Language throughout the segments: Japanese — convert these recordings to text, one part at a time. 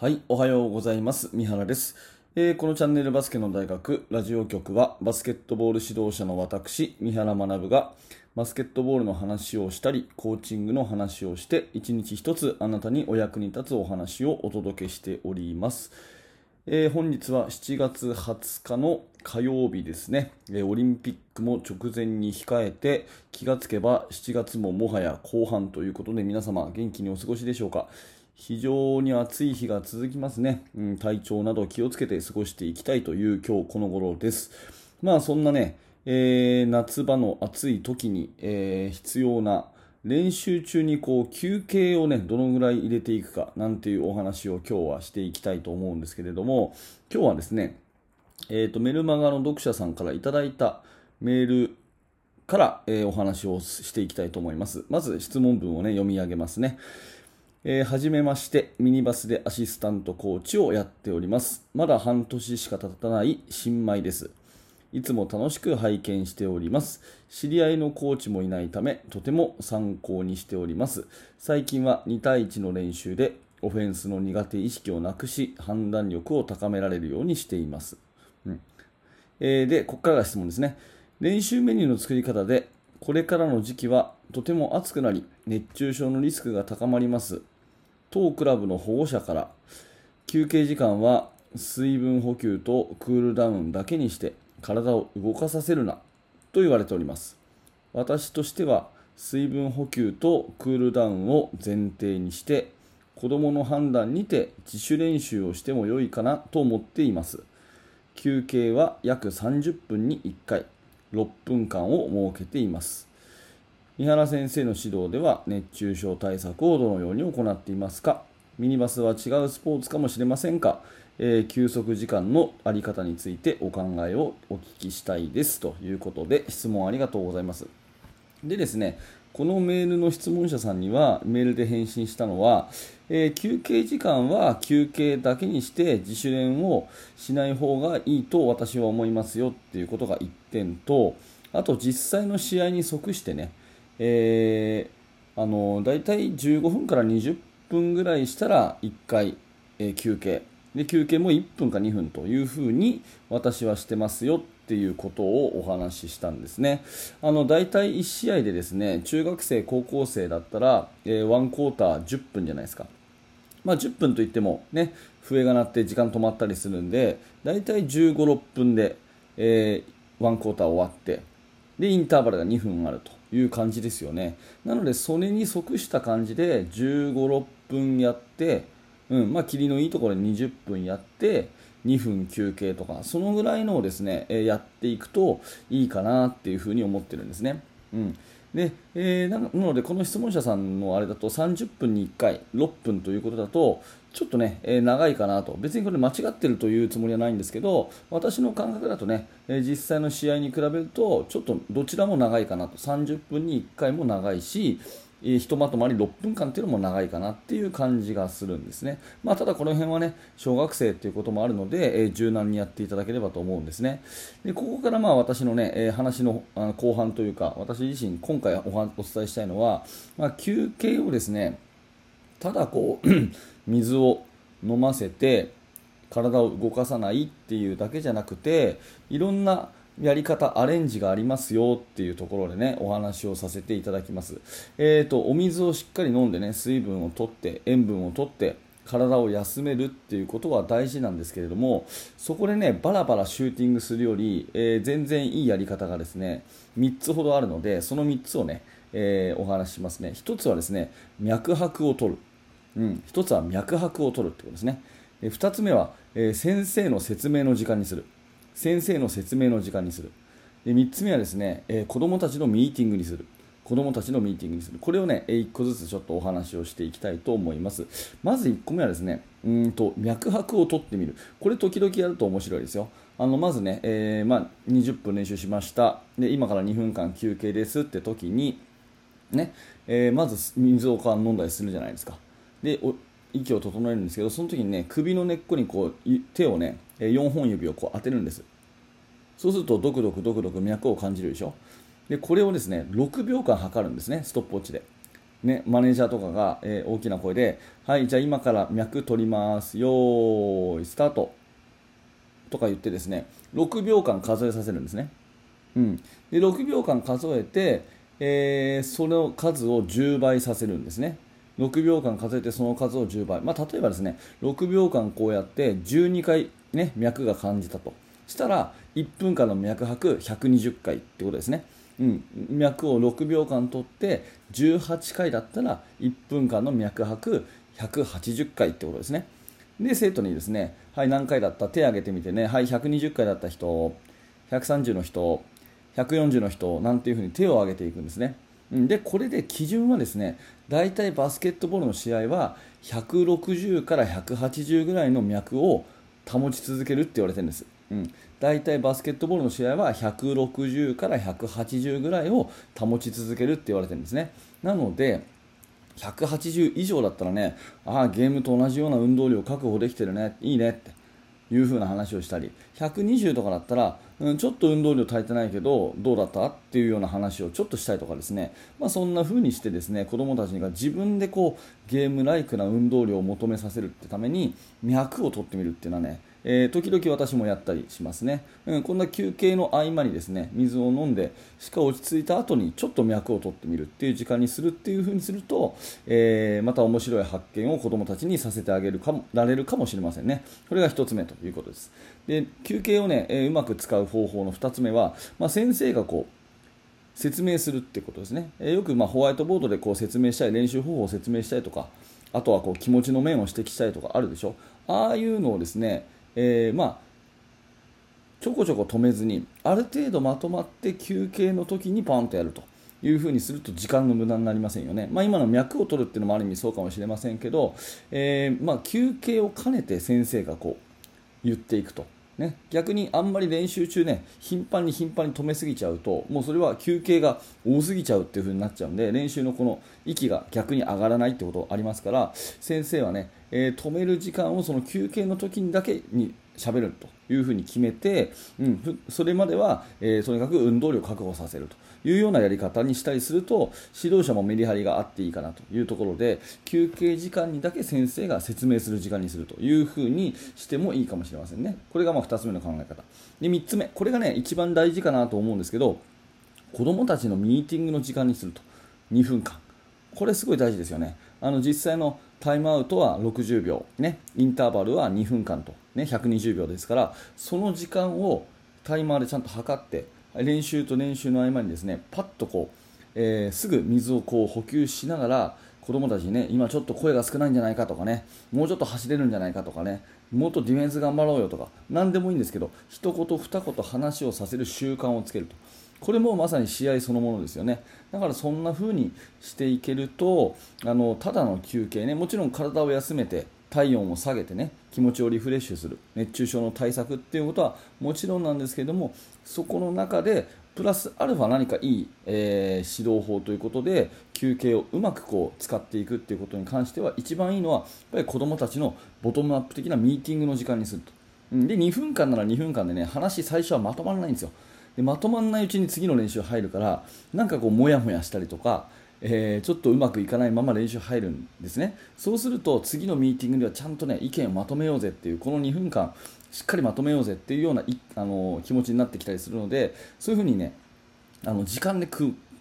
はい、おはようございます。三原です、えーこのチャンネルバスケの大学ラジオ局はバスケットボール指導者の私、三原学がバスケットボールの話をしたり、コーチングの話をして、一日一つあなたにお役に立つお話をお届けしております。えー本日は7月20日の火曜日ですね、えーオリンピックも直前に控えて気がつけば7月ももはや後半ということで皆様元気にお過ごしでしょうか非常に暑い日が続きますね、うん、体調など気をつけて過ごしていきたいという今日この頃ですまあそんなね、えー夏場の暑い時に、えー必要な練習中にこう休憩をねどのぐらい入れていくかなんていうお話を今日はしていきたいと思うんですけれども今日はですねえー、とメルマガの読者さんからいただいたメールから、えーお話をしていきたいと思います。まず質問文を、ね、読み上げますね。えーはじめまして、ミニバスでアシスタントコーチをやっております。まだ半年しか経たない新米です。いつも楽しく拝見しております。知り合いのコーチもいないため、とても参考にしております。最近は2対1の練習で、オフェンスの苦手意識をなくし、判断力を高められるようにしています。えーで、ここからが質問ですね。練習メニューの作り方で、これからの時期はとても暑くなり、熱中症のリスクが高まります。当クラブの保護者から、休憩時間は水分補給とクールダウンだけにして体を動かさせるなと言われております。私としては水分補給とクールダウンを前提にして子供の判断にて自主練習をしても良いかなと思っています。休憩は約30分に1回6分間を設けています三原先生の指導では熱中症対策をどのように行っていますか？ミニバスは違うスポーツかもしれませんか、えー休息時間のあり方についてお考えをお聞きしたいです。ということで質問ありがとうございます。でですね、このメールの質問者さんにはメールで返信したのは、えー休憩時間は休憩だけにして自主練をしない方がいいと私は思いますよっていうことが1点と、あと実際の試合に即してね、えーあの大体15分から20分ぐらいしたら1回、え休憩。で休憩も1分か2分というふうに私はしてますよっていうことをお話ししたんですね。あの大体1試合でですね中学生高校生だったら、えー、1クォーター10分じゃないですか。まあ、10分といっても、ね、笛が鳴って時間止まったりするんで大体15、6分で、えー、1クォーター終わってでインターバルが2分あると。いう感じですよねなのでそれに即した感じで15、6分やって、うんまあ、霧のいいところで20分やって2分休憩とかそのぐらいのをですね、えーやっていくといいかなっていうふうに思ってるんですね。うん。でえーなので、この質問者さんのあれだと30分に1回6分ということだとちょっとね、えー長いかなと。別にこれ間違ってるというつもりはないんですけど私の感覚だとね、えー実際の試合に比べるとちょっとどちらも長いかなと。30分に1回も長いし、ひとまとまり6分間っていうのも長いかなっていう感じがするんですね、まあ、ただこの辺はね小学生っていうこともあるので、えー柔軟にやっていただければと思うんですね。でここからまあ私のね、えー話のあの後半というか私自身今回おはお伝えしたいのは、まあ、休憩をですねただこう 水を飲ませて体を動かさないっていうだけじゃなくていろんなやり方アレンジがありますよっていうところでねお話をさせていただきます、えー、とお水をしっかり飲んでね水分をとって塩分をとって体を休めるっていうことは大事なんですけれどもそこでねバラバラシューティングするより、えー全然いいやり方がですね3つほどあるのでその3つをね、えーお話ししますね1つはですね脈拍を取るうん、一つは脈拍を取るってことですね。で二つ目は、えー先生の説明の時間にする。先生の説明の時間にする。で三つ目はですね、えー子供たちのミーティングにする。子供たちのミーティングにする。これをね、えー一個ずつちょっとお話をしていきたいと思います。まず1個目はですね、うんと脈拍を取ってみる。これ時々やると面白いですよ。あのまずね、えーまあ、20分練習しましたで。今から2分間休憩ですって時に、ねえまず水を飲んだりするじゃないですかで息を整えるんですけどその時にね首の根っこにこう手をね4本指をこう当てるんですそうするとドクドクドクドク脈を感じるでしょでこれをですね6秒間測るんですねストップウォッチでね、マネージャーとかが、えー、大きな声で、はい、じゃあ今から脈取ります。よーい、スタート。とか言ってですね、6秒間数えさせるんですね。うん。で、6秒間数えて、えー、その数を10倍させるんですね。6秒間数えてその数を10倍。まあ、例えばですね、6秒間こうやって12回ね、脈が感じたと。したら、1分間の脈拍120回ってことですね。うん、脈を6秒間取って18回だったら1分間の脈拍180回ってことですねで生徒にですねはい何回だった？手挙げてみてねはい120回だった人130の人140の人なんていうふうに手を挙げていくんですねでこれで基準はですね大体バスケットボールの試合は160から180ぐらいの脈を保ち続けるって言われてるんです、うん、大体バスケットボールの試合は160から180ぐらいを保ち続けるって言われてるんですね。なので180以上だったらねああゲームと同じような運動量確保できてるね。いいねって。いう風な話をしたり120とかだったら、うん、ちょっと運動量足りてないけどどうだった？っていうような話をちょっとしたりとかですね、まあ、そんな風にしてですね子どもたちが自分でこうゲームライクな運動量を求めさせるってために脈を取ってみるっていうのはねえー、時々私もやったりしますね、うん、こんな休憩の合間にですね水を飲んでしか落ち着いた後にちょっと脈を取ってみるっていう時間にするっていう風にすると、えー、また面白い発見を子どもたちにさせてあげるかもられるかもしれませんね。これが1つ目ということです。で休憩をね、えー、うまく使う方法の2つ目は、まあ、先生がこう説明するってことですね、えよくまホワイトボードでこう説明したり練習方法を説明したりとかあとはこう気持ちの面を指摘したりとかあるでしょ。ああいうのをですねえー、まあちょこちょこ止めずにある程度まとまって休憩の時にパンとやるというふうにすると時間の無駄になりませんよね、まあ、今の脈を取るっていうのもある意味そうかもしれませんけど、えー、まあ、休憩を兼ねて先生がこう言っていくと。ね、逆にあんまり練習中ね頻繁に頻繁に止めすぎちゃうともうそれは休憩が多すぎちゃうっていう風になっちゃうんで練習のこの息が逆に上がらないってことありますから先生はねえー、止める時間をその休憩の時にだけに喋るというふうに決めて、うん、それまでは、えー、とにかく運動量を確保させるというようなやり方にしたりすると指導者もメリハリがあっていいかなというところで休憩時間にだけ先生が説明する時間にするというふうにしてもいいかもしれませんね。これがまあ2つ目の考え方。で3つ目、これがね一番大事かなと思うんですけど子どもたちのミーティングの時間にすると2分間。これすごい大事ですよね。あの実際のタイムアウトは60秒、ね、インターバルは2分間と、ね、120秒ですからその時間をタイマーでちゃんと測って練習と練習の合間にですねパッとこう、えー、すぐ水をこう補給しながら子供たちにね今ちょっと声が少ないんじゃないかとかねもうちょっと走れるんじゃないかとかねもっとディフェンス頑張ろうよとか何でもいいんですけど一言二言話をさせる習慣をつけると。これもまさに試合そのものですよね。だからそんな風にしていけるとあのただの休憩ね。もちろん体を休めて体温を下げてね。気持ちをリフレッシュする。熱中症の対策っていうことはもちろんなんですけどもそこの中でプラスアルファ何かいい、えー、指導法ということで休憩をうまくこう使っていくっていうことに関しては一番いいのはやっぱり子どもたちのボトムアップ的なミーティングの時間にすると。で2分間なら2分間でね話最初はまとまらないんですよ。でまとまらないうちに次の練習入るからなんかこうもやもやしたりとか、えー、ちょっとうまくいかないまま練習入るんですね。そうすると次のミーティングではちゃんとね意見をまとめようぜっていうこの2分間しっかりまとめようぜっていうようなあの気持ちになってきたりするのでそういうふうにねあの時間で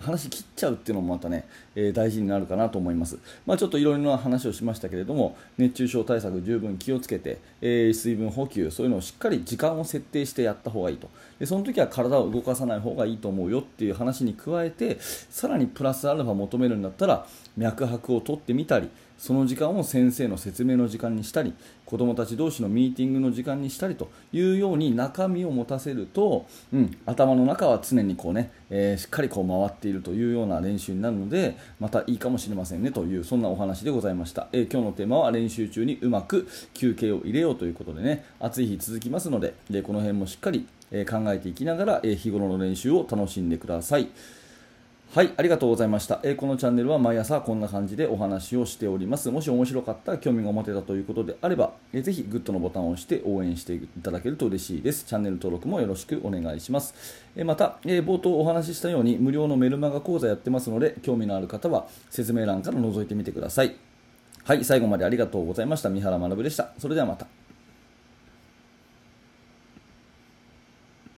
話切っちゃうっていうのもまたね、えー、大事になるかなと思います。まあ、ちょっといろいろな話をしましたけれども、熱中症対策十分気をつけて、えー、水分補給、そういうのをしっかり時間を設定してやった方がいいと。で、その時は体を動かさない方がいいと思うよっていう話に加えて、さらにプラスアルファ求めるんだったら、脈拍を取ってみたり、その時間を先生の説明の時間にしたり子どもたち同士のミーティングの時間にしたりというように中身を持たせると、うん、頭の中は常にこうね、えー、しっかりこう回っているというような練習になるのでまたいいかもしれませんねというそんなお話でございました、えー、今日のテーマは練習中にうまく休憩を入れようということでね暑い日続きますのででこの辺もしっかり、考えていきながら、日頃の練習を楽しんでください。はい、ありがとうございました、えーこのチャンネルは毎朝こんな感じでお話をしております。もし面白かった、興味が持てたということであれば、えーぜひグッドのボタンを押して応援していただけると嬉しいです。チャンネル登録もよろしくお願いします。えーまた、えー冒頭お話ししたように無料のメルマガ講座やってますので、興味のある方は説明欄から覗いてみてください。はい、最後までありがとうございました。三原学でした。それではまた。